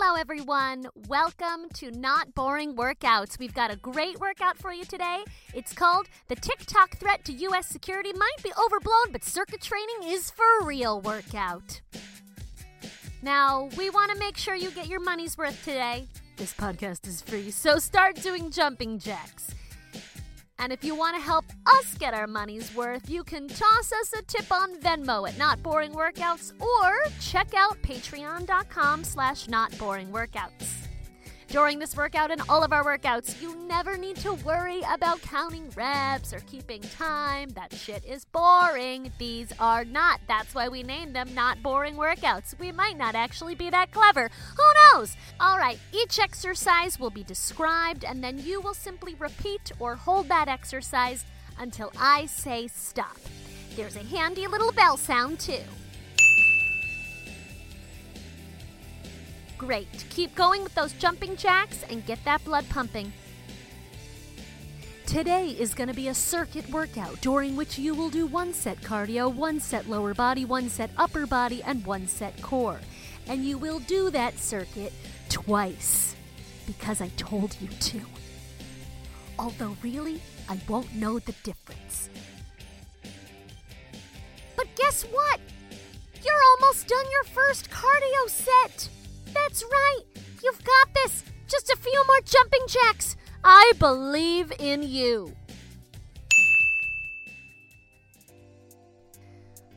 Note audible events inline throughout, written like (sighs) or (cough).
Hello, everyone. Welcome to Not Boring Workouts. We've got a great workout for you today. It's called The TikTok Threat to U.S. Security Might Be Overblown, but Circuit Training is for Real workout. Now, we want to make sure you get your money's worth today. This podcast is free, so start doing jumping jacks. And if you want to help us get our money's worth, you can toss us a tip on Venmo at Not Boring Workouts or check out patreon.com slash notboringworkouts. During this workout and all of our workouts, you never need to worry about counting reps or keeping time. That shit is boring. These are not. That's why we named them not boring workouts. We might not actually be that clever. Who knows? All right, each exercise will be described, and then you will simply repeat or hold that exercise until I say stop. There's a handy little bell sound, too. Great. Keep going with those jumping jacks and get that blood pumping. Today is going to be a circuit workout during which you will do one set cardio, one set lower body, one set upper body, and one set core. And you will do that circuit twice because I told you to. Although, really, I won't know the difference. But guess what? You're almost done your first cardio set! That's right! You've got this! Just a few more jumping jacks! I believe in you!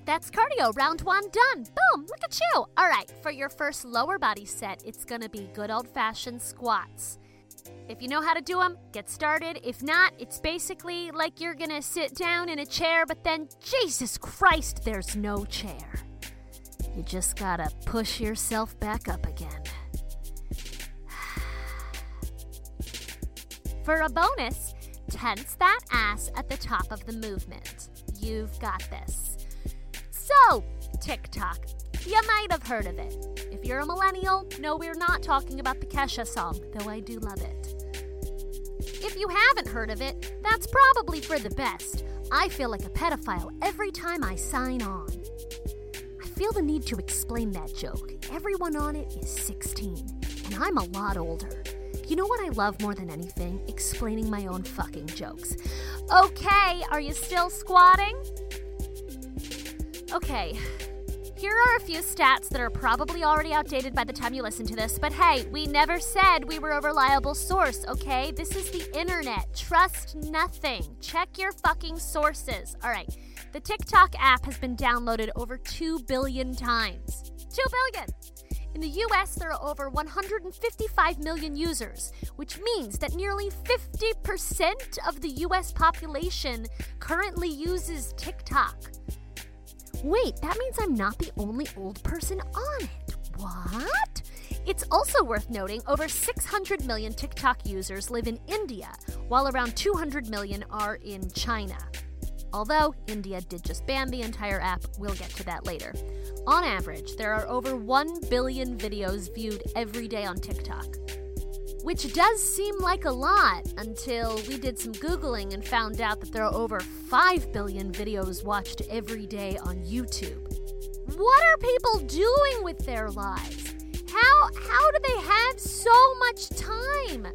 That's cardio, round one done. Boom, look at you. All right, for your first lower body set, it's gonna be good old fashioned squats. If you know how to do them, get started. If not, it's basically like you're gonna sit down in a chair, but then, Jesus Christ, there's no chair. You just gotta push yourself back up again. (sighs) For a bonus, tense that ass at the top of the movement. You've got this. So, TikTok. You might have heard of it. If you're a millennial, no, we're not talking about the Kesha song, though I do love it. If you haven't heard of it, that's probably for the best. I feel like a pedophile every time I sign on. Feel the need to explain that joke. Everyone on it is 16, and I'm a lot older. You know what I love more than anything? Explaining my own fucking jokes. Okay, are you still squatting? Okay, here are a few stats that are probably already outdated by the time you listen to this, but hey, we never said we were a reliable source, okay? This is the internet. Trust nothing. Check your fucking sources. All right, the TikTok app has been downloaded over 2 billion times. 2 billion! In the US, there are over 155 million users, which means that nearly 50% of the US population currently uses TikTok. Wait, that means I'm not the only old person on it. What? It's also worth noting over 600 million TikTok users live in India, while around 200 million are in China. Although India did just ban the entire app, we'll get to that later. On average, there are over 1 billion videos viewed every day on TikTok. Which does seem like a lot until we did some Googling and found out that there are over 5 billion videos watched every day on YouTube. What are people doing with their lives? How, how do they have so much time?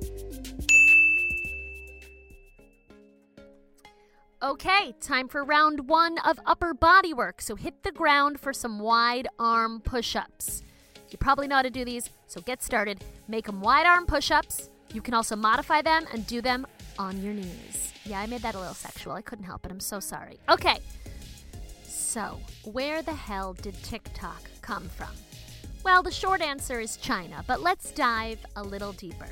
Okay, time for round one of upper body work. So hit the ground for some wide arm push ups. You probably know how to do these, so get started. Make them wide arm push ups. You can also modify them and do them on your knees. Yeah, I made that a little sexual. I couldn't help it. I'm so sorry. Okay, so where the hell did TikTok come from? Well, the short answer is China, but let's dive a little deeper.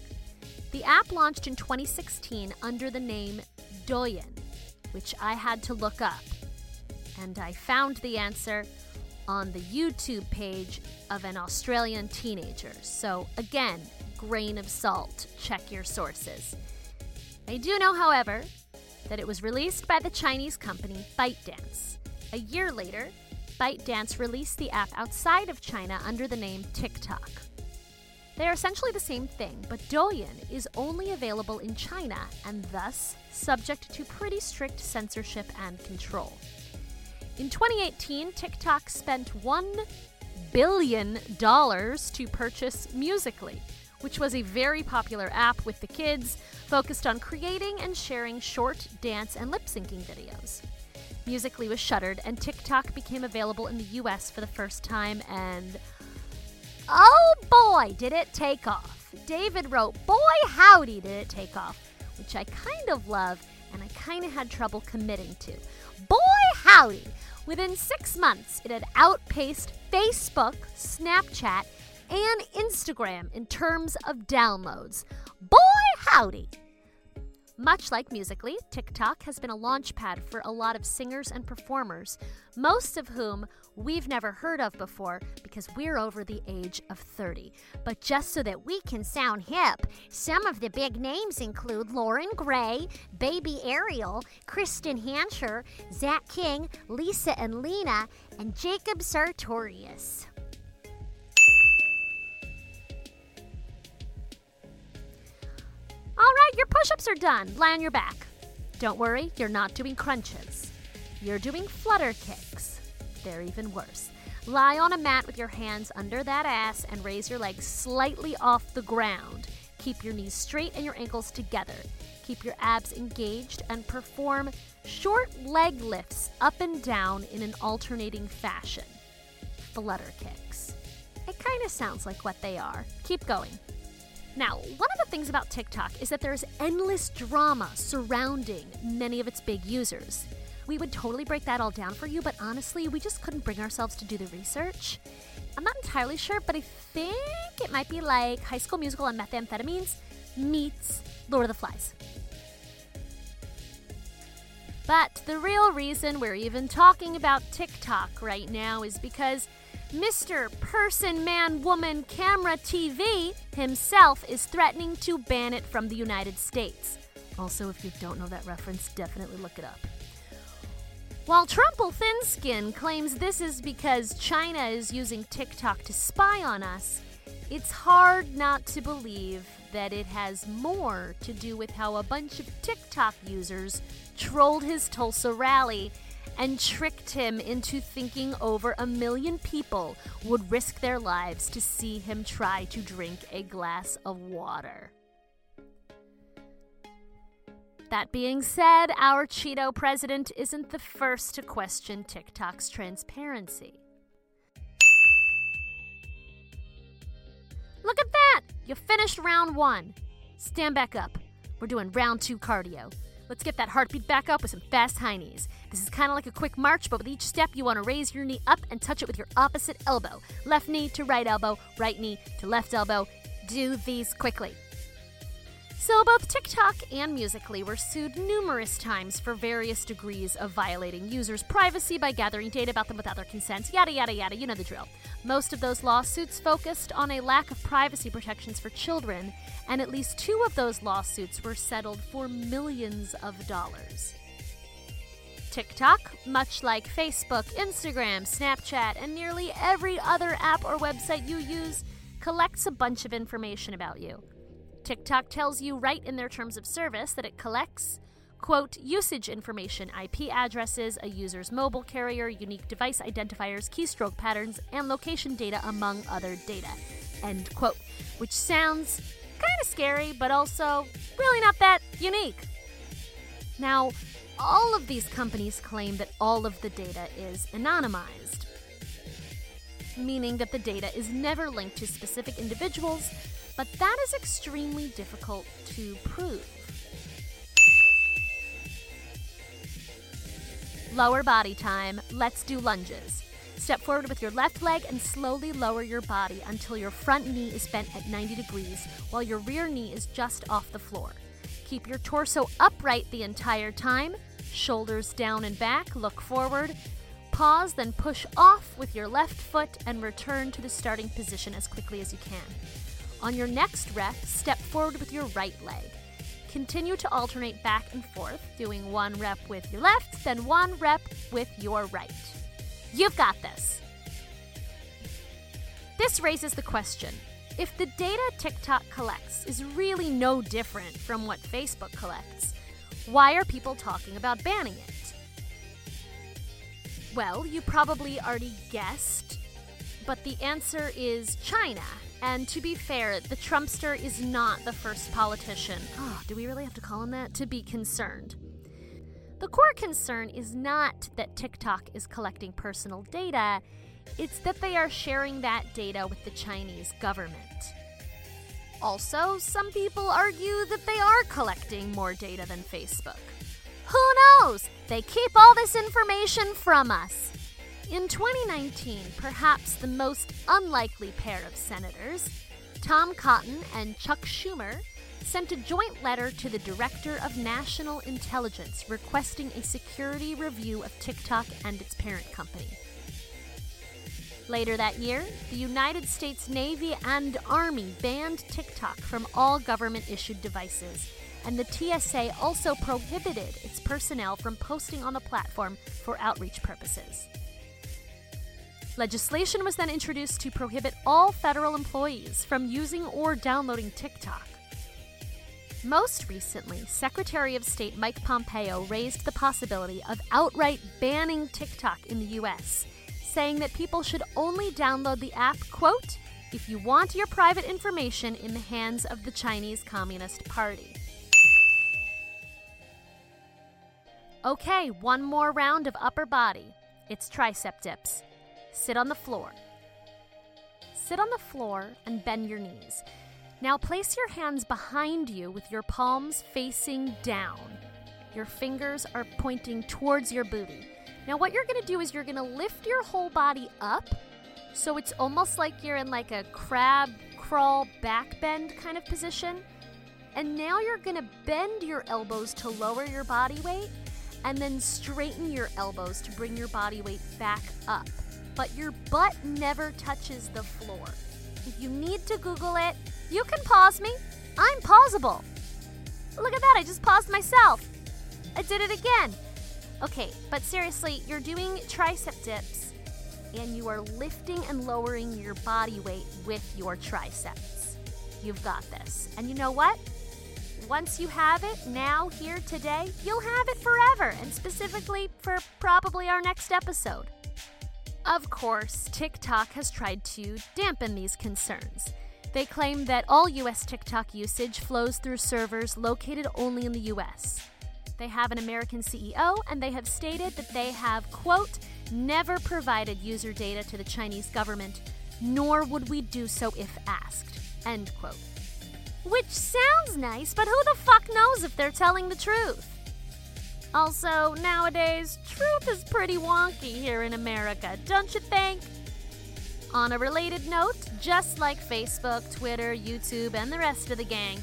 The app launched in 2016 under the name Douyin, which I had to look up. And I found the answer on the YouTube page of an Australian teenager. So, again, grain of salt. Check your sources. I do know, however, that it was released by the Chinese company ByteDance. A year later, ByteDance released the app outside of China under the name TikTok. They are essentially the same thing, but Douyin is only available in China and thus subject to pretty strict censorship and control. In 2018, TikTok spent $1 billion to purchase Musical.ly, which was a very popular app with the kids focused on creating and sharing short dance and lip syncing videos. Musical.ly was shuttered, and TikTok became available in the US for the first time, and oh boy, did it take off! David wrote, Boy, howdy, did it take off, which I kind of love and I kind of had trouble committing to. Boy, howdy! Within six months, it had outpaced Facebook, Snapchat, and Instagram in terms of downloads. Boy, howdy! Much like Musical.ly, TikTok has been a launchpad for a lot of singers and performers, most of whom we've never heard of before because we're over the age of 30. But just so that we can sound hip, some of the big names include Loren Gray, Baby Ariel, Kristen Hancher, Zach King, Lisa and Lena, and Jacob Sartorius. Right, your push ups are done. Lie on your back. Don't worry, you're not doing crunches. You're doing flutter kicks. They're even worse. Lie on a mat with your hands under that ass and raise your legs slightly off the ground. Keep your knees straight and your ankles together. Keep your abs engaged and perform short leg lifts up and down in an alternating fashion. Flutter kicks. It kind of sounds like what they are. Keep going. Now, one of the things about TikTok is that there's endless drama surrounding many of its big users. We would totally break that all down for you, but honestly, we just couldn't bring ourselves to do the research. I'm not entirely sure, but I think it might be like High School Musical and methamphetamines meets Lord of the Flies. But the real reason we're even talking about TikTok right now is because Mr. Person, Man, Woman, Camera TV himself is threatening to ban it from the United States. Also, if you don't know that reference, definitely look it up. While Trumple Thinskin claims this is because China is using TikTok to spy on us, it's hard not to believe that it has more to do with how a bunch of TikTok users trolled his Tulsa rally and tricked him into thinking over a million people would risk their lives to see him try to drink a glass of water. That being said, our Cheeto president isn't the first to question TikTok's transparency. Look at that! You finished round one. Stand back up. We're doing round two cardio. Let's get that heartbeat back up with some fast high knees. This is kind of like a quick march, but with each step, you want to raise your knee up and touch it with your opposite elbow. Left knee to right elbow, right knee to left elbow. Do these quickly. So, both TikTok and Musical.ly were sued numerous times for various degrees of violating users' privacy by gathering data about them without their consent, yada yada yada, you know the drill. Most of those lawsuits focused on a lack of privacy protections for children, and at least two of those lawsuits were settled for millions of dollars. TikTok, much like Facebook, Instagram, Snapchat, and nearly every other app or website you use, collects a bunch of information about you. TikTok tells you right in their terms of service that it collects, quote, usage information, IP addresses, a user's mobile carrier, unique device identifiers, keystroke patterns, and location data, among other data, end quote. Which sounds kind of scary, but also really not that unique. Now, all of these companies claim that all of the data is anonymized, meaning that the data is never linked to specific individuals but that is extremely difficult to prove. Lower body time. Let's do lunges. Step forward with your left leg and slowly lower your body until your front knee is bent at 90 degrees while your rear knee is just off the floor. Keep your torso upright the entire time, shoulders down and back, look forward. Pause, then push off with your left foot and return to the starting position as quickly as you can. On your next rep, step forward with your right leg. Continue to alternate back and forth, doing one rep with your left, then one rep with your right. You've got this. This raises the question if the data TikTok collects is really no different from what Facebook collects, why are people talking about banning it? Well, you probably already guessed but the answer is China. And to be fair, the Trumpster is not the first politician. Oh, do we really have to call him that? To be concerned. The core concern is not that TikTok is collecting personal data, it's that they are sharing that data with the Chinese government. Also, some people argue that they are collecting more data than Facebook. Who knows? They keep all this information from us. In 2019, perhaps the most unlikely pair of senators, Tom Cotton and Chuck Schumer, sent a joint letter to the Director of National Intelligence requesting a security review of TikTok and its parent company. Later that year, the United States Navy and Army banned TikTok from all government issued devices, and the TSA also prohibited its personnel from posting on the platform for outreach purposes. Legislation was then introduced to prohibit all federal employees from using or downloading TikTok. Most recently, Secretary of State Mike Pompeo raised the possibility of outright banning TikTok in the US, saying that people should only download the app, quote, if you want your private information in the hands of the Chinese Communist Party. Okay, one more round of upper body. It's tricep dips. Sit on the floor. Sit on the floor and bend your knees. Now place your hands behind you with your palms facing down. Your fingers are pointing towards your booty. Now, what you're gonna do is you're gonna lift your whole body up so it's almost like you're in like a crab crawl back bend kind of position. And now you're gonna bend your elbows to lower your body weight and then straighten your elbows to bring your body weight back up but your butt never touches the floor. If you need to Google it, you can pause me. I'm pausable. Look at that, I just paused myself. I did it again. Okay, but seriously, you're doing tricep dips and you are lifting and lowering your body weight with your triceps. You've got this. And you know what? Once you have it, now, here, today, you'll have it forever, and specifically for probably our next episode. Of course, TikTok has tried to dampen these concerns. They claim that all US TikTok usage flows through servers located only in the US. They have an American CEO, and they have stated that they have, quote, never provided user data to the Chinese government, nor would we do so if asked, end quote. Which sounds nice, but who the fuck knows if they're telling the truth? Also, nowadays, truth is pretty wonky here in America, don't you think? On a related note, just like Facebook, Twitter, YouTube, and the rest of the gang,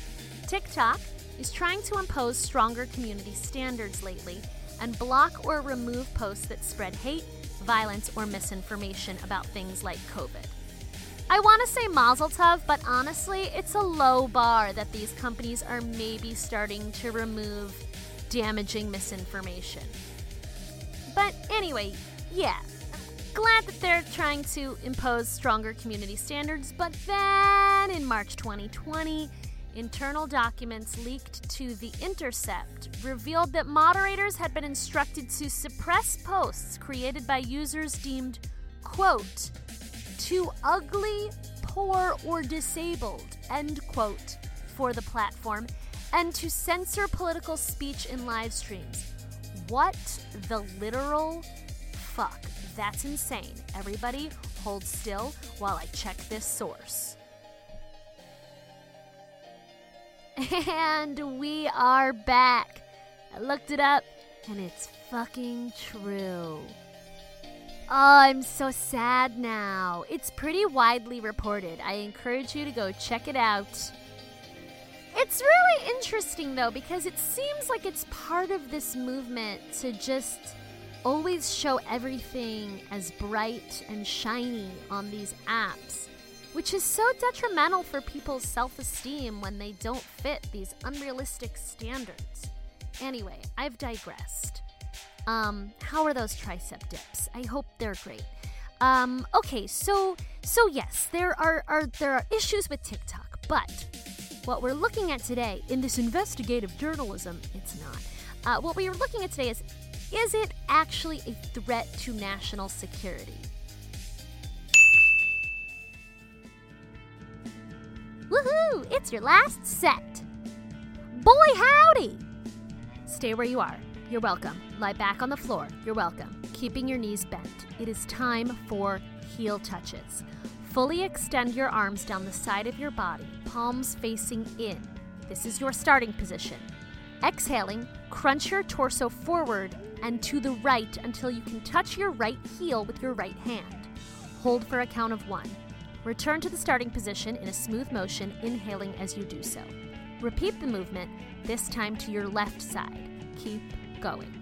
TikTok is trying to impose stronger community standards lately and block or remove posts that spread hate, violence, or misinformation about things like COVID. I want to say Mazel Tov, but honestly, it's a low bar that these companies are maybe starting to remove damaging misinformation. But anyway, yeah, glad that they're trying to impose stronger community standards, but then in March 2020, internal documents leaked to The Intercept revealed that moderators had been instructed to suppress posts created by users deemed, quote, too ugly, poor, or disabled, end quote, for the platform and to censor political speech in live streams. What the literal fuck? That's insane. Everybody hold still while I check this source. And we are back. I looked it up and it's fucking true. Oh, I'm so sad now. It's pretty widely reported. I encourage you to go check it out. It's really interesting though because it seems like it's part of this movement to just always show everything as bright and shiny on these apps, which is so detrimental for people's self esteem when they don't fit these unrealistic standards. Anyway, I've digressed. Um, how are those tricep dips? I hope they're great. Um, okay, so so yes, there are, are there are issues with TikTok, but what we're looking at today in this investigative journalism, it's not. Uh, what we are looking at today is is it actually a threat to national security? Woohoo! It's your last set! Boy, howdy! Stay where you are. You're welcome. Lie back on the floor. You're welcome. Keeping your knees bent. It is time for heel touches. Fully extend your arms down the side of your body, palms facing in. This is your starting position. Exhaling, crunch your torso forward and to the right until you can touch your right heel with your right hand. Hold for a count of one. Return to the starting position in a smooth motion, inhaling as you do so. Repeat the movement, this time to your left side. Keep going.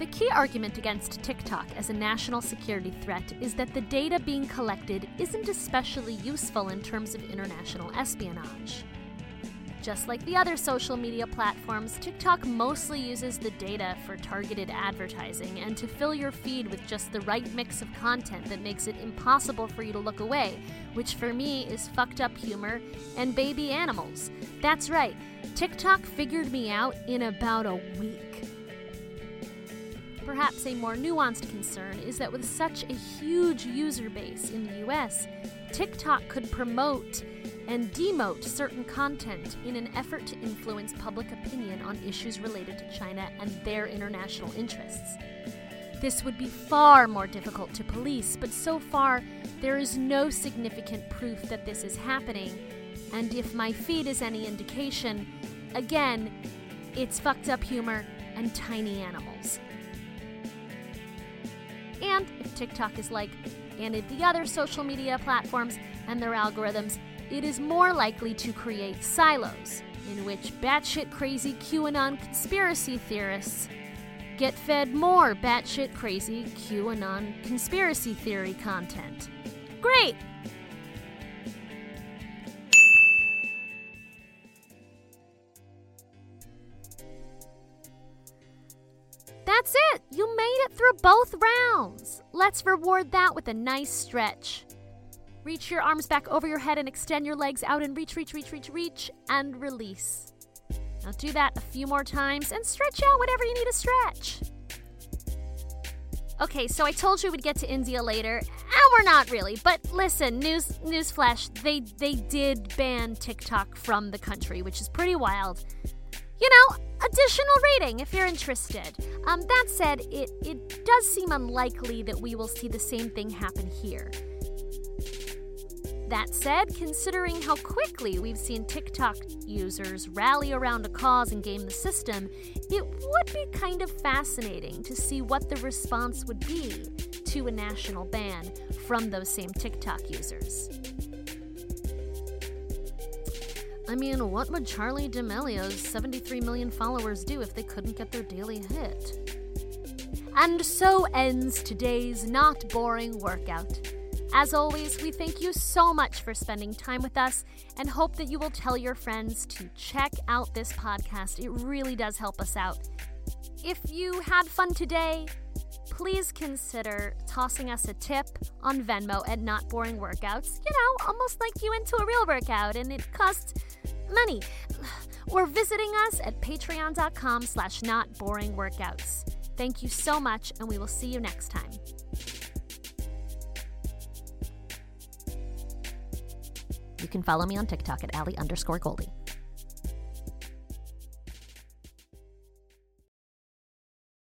The key argument against TikTok as a national security threat is that the data being collected isn't especially useful in terms of international espionage. Just like the other social media platforms, TikTok mostly uses the data for targeted advertising and to fill your feed with just the right mix of content that makes it impossible for you to look away, which for me is fucked up humor and baby animals. That's right, TikTok figured me out in about a week. Perhaps a more nuanced concern is that with such a huge user base in the US, TikTok could promote and demote certain content in an effort to influence public opinion on issues related to China and their international interests. This would be far more difficult to police, but so far there is no significant proof that this is happening. And if my feed is any indication, again, it's fucked up humor and tiny animals. And if TikTok is like any of the other social media platforms and their algorithms, it is more likely to create silos in which batshit crazy QAnon conspiracy theorists get fed more batshit crazy QAnon conspiracy theory content. Great! That's it! You made it through both rounds! Let's reward that with a nice stretch. Reach your arms back over your head and extend your legs out and reach, reach, reach, reach, reach, and release. Now do that a few more times and stretch out whatever you need to stretch. Okay, so I told you we'd get to India later, and we're not really. But listen, news newsflash, they they did ban TikTok from the country, which is pretty wild. You know, additional rating if you're interested. Um, that said, it, it does seem unlikely that we will see the same thing happen here. That said, considering how quickly we've seen TikTok users rally around a cause and game the system, it would be kind of fascinating to see what the response would be to a national ban from those same TikTok users. I mean, what would Charli D'Amelio's 73 million followers do if they couldn't get their daily hit? And so ends today's not boring workout. As always, we thank you so much for spending time with us and hope that you will tell your friends to check out this podcast. It really does help us out. If you had fun today, please consider tossing us a tip on Venmo at Not Boring Workouts. You know, almost like you into a real workout and it costs money. Or visiting us at patreon.com slash not boring workouts. Thank you so much, and we will see you next time. You can follow me on TikTok at Ali underscore Goldie.